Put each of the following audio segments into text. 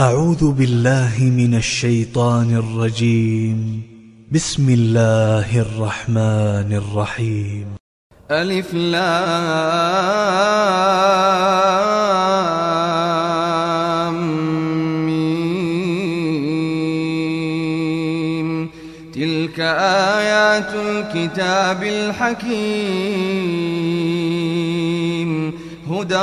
أعوذ بالله من الشيطان الرجيم. بسم الله الرحمن الرحيم. ألف لام ميم. تلك آيات الكتاب الحكيم. هدى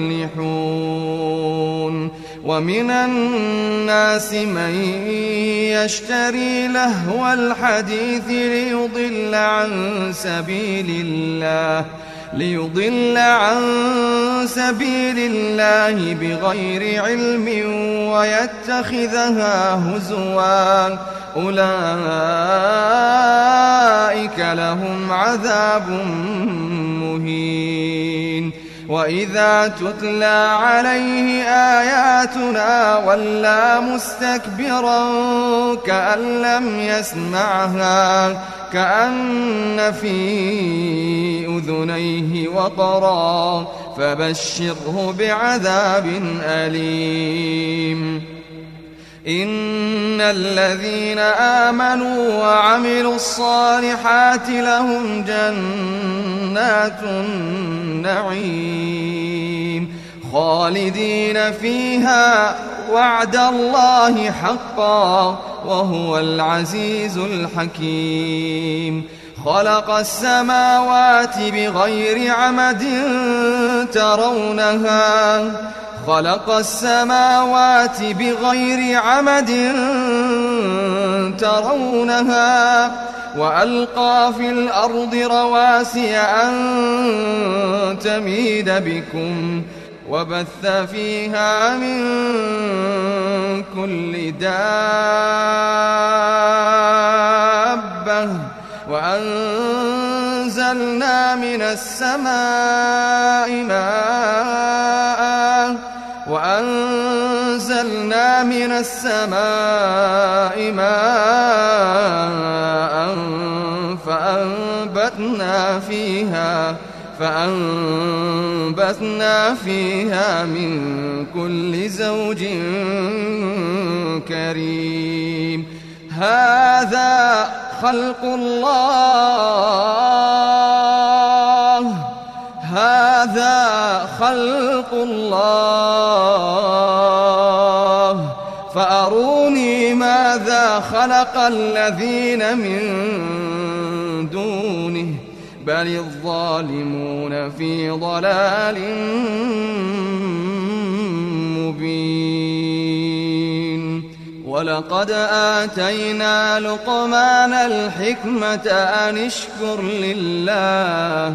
المفلحون ومن الناس من يشتري لهو الحديث ليضل عن سبيل الله ليضل عن سبيل الله بغير علم ويتخذها هزوا. أولئك لهم عذاب مهين. وإذا تتلى عليه آياتنا ولى مستكبرا كأن لم يسمعها كأن في أذنيه وقرا فبشره بعذاب أليم. إن الذين آمنوا وعملوا الصالحات لهم جنات النعيم خالدين فيها وعد الله حقا وهو العزيز الحكيم خلق السماوات بغير عمد ترونها خلق السماوات بغير عمد ترونها وألقى في الأرض رواسي أن تميد بكم وبث فيها من كل دابة وأنزلنا من السماء ماء وأنزلنا من السماء ماء فأنبتنا فيها فأنبتنا فيها من كل زوج كريم. هذا خلق الله. هذا خلق الله. فأروني ماذا خلق الذين من دونه. بل الظالمون في ضلال مبين. ولقد آتينا لقمان الحكمة أن اشكر لله.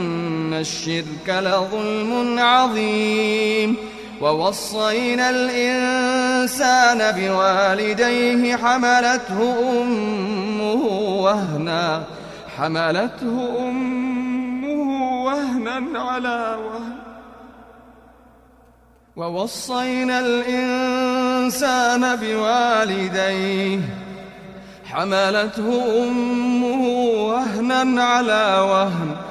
الشرك لظلم عظيم. ووصينا الإنسان بوالديه حملته أمه وهنا حملته أمه وهنا على وهن. ووصينا الإنسان بوالديه حملته أمه وهنا على وهن.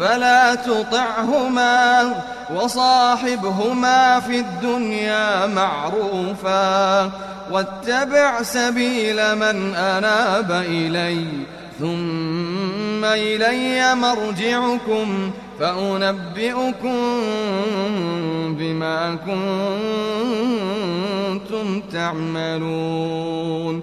فلا تطعهما وصاحبهما في الدنيا معروفا واتبع سبيل من أناب إلي ثم إلي مرجعكم فأنبئكم بما كنتم تعملون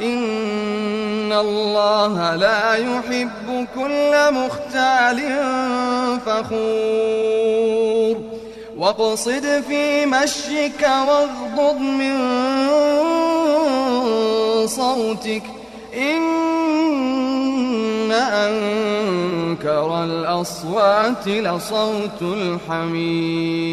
إن الله لا يحب كل مختال فخور واقصد في مشيك واغضض من صوتك إن أنكر الأصوات لصوت الحمير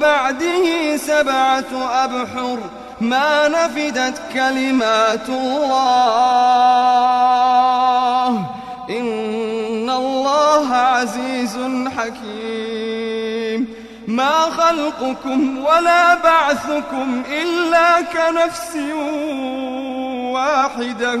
بعده سبعة أبحر ما نفدت كلمات الله. إن الله عزيز حكيم. ما خلقكم ولا بعثكم إلا كنفس واحدة.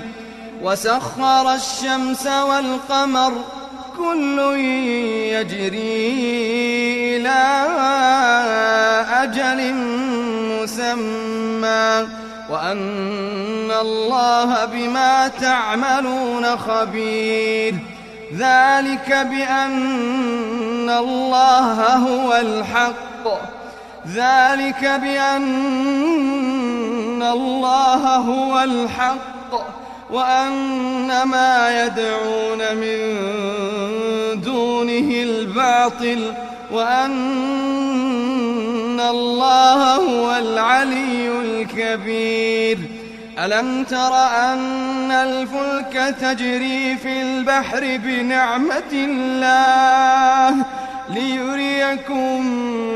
وسخر الشمس والقمر كل يجري إلى أجل مسمى. وأن الله بما تعملون خبير. ذلك بأن الله هو الحق. ذلك بأن الله هو الحق. وأن ما يدعون من دونه الباطل وأن الله هو العلي الكبير. ألم تر أن الفلك تجري في البحر بنعمة الله ليريكم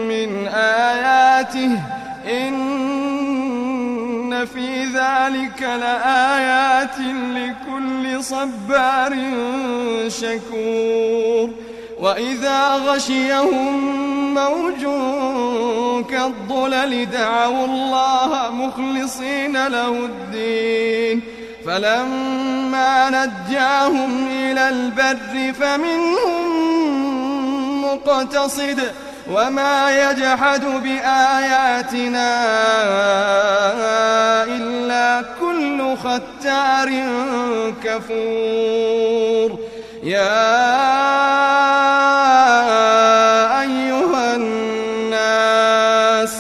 من آياته؟ في ذلك لآيات لكل صبار شكور وإذا غشيهم موج كالظلل دعوا الله مخلصين له الدين فلما نجاهم إلى البر فمنهم مقتصد وما يجحد بآياتنا إلا كل ختار كفور. يا أيها الناس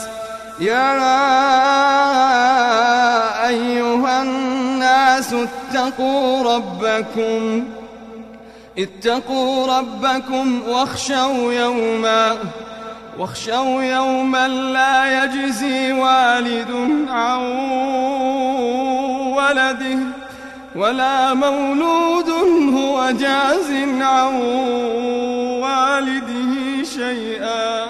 يا أيها الناس اتقوا ربكم اتقوا ربكم واخشوا يوما واخشوا يوما لا يجزي والد عن ولده ولا مولود هو جاز عن والده شيئا.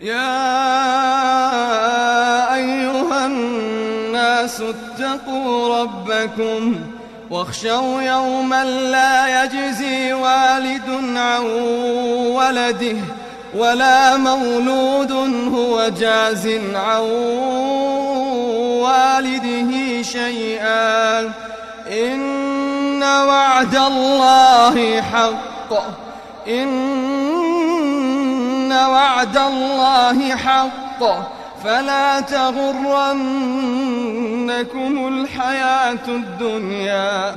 يا أيها الناس اتقوا ربكم واخشوا يوما لا يجزي والد عن ولده ولا مولود هو جاز عن والده شيئا. إن وعد الله حق. إن وعد الله حق. فلا تغرنكم الحياة الدنيا.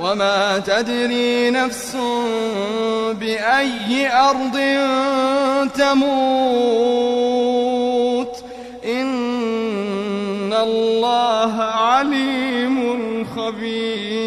وما تدري نفس بأي أرض تموت. إن الله عليم خبير.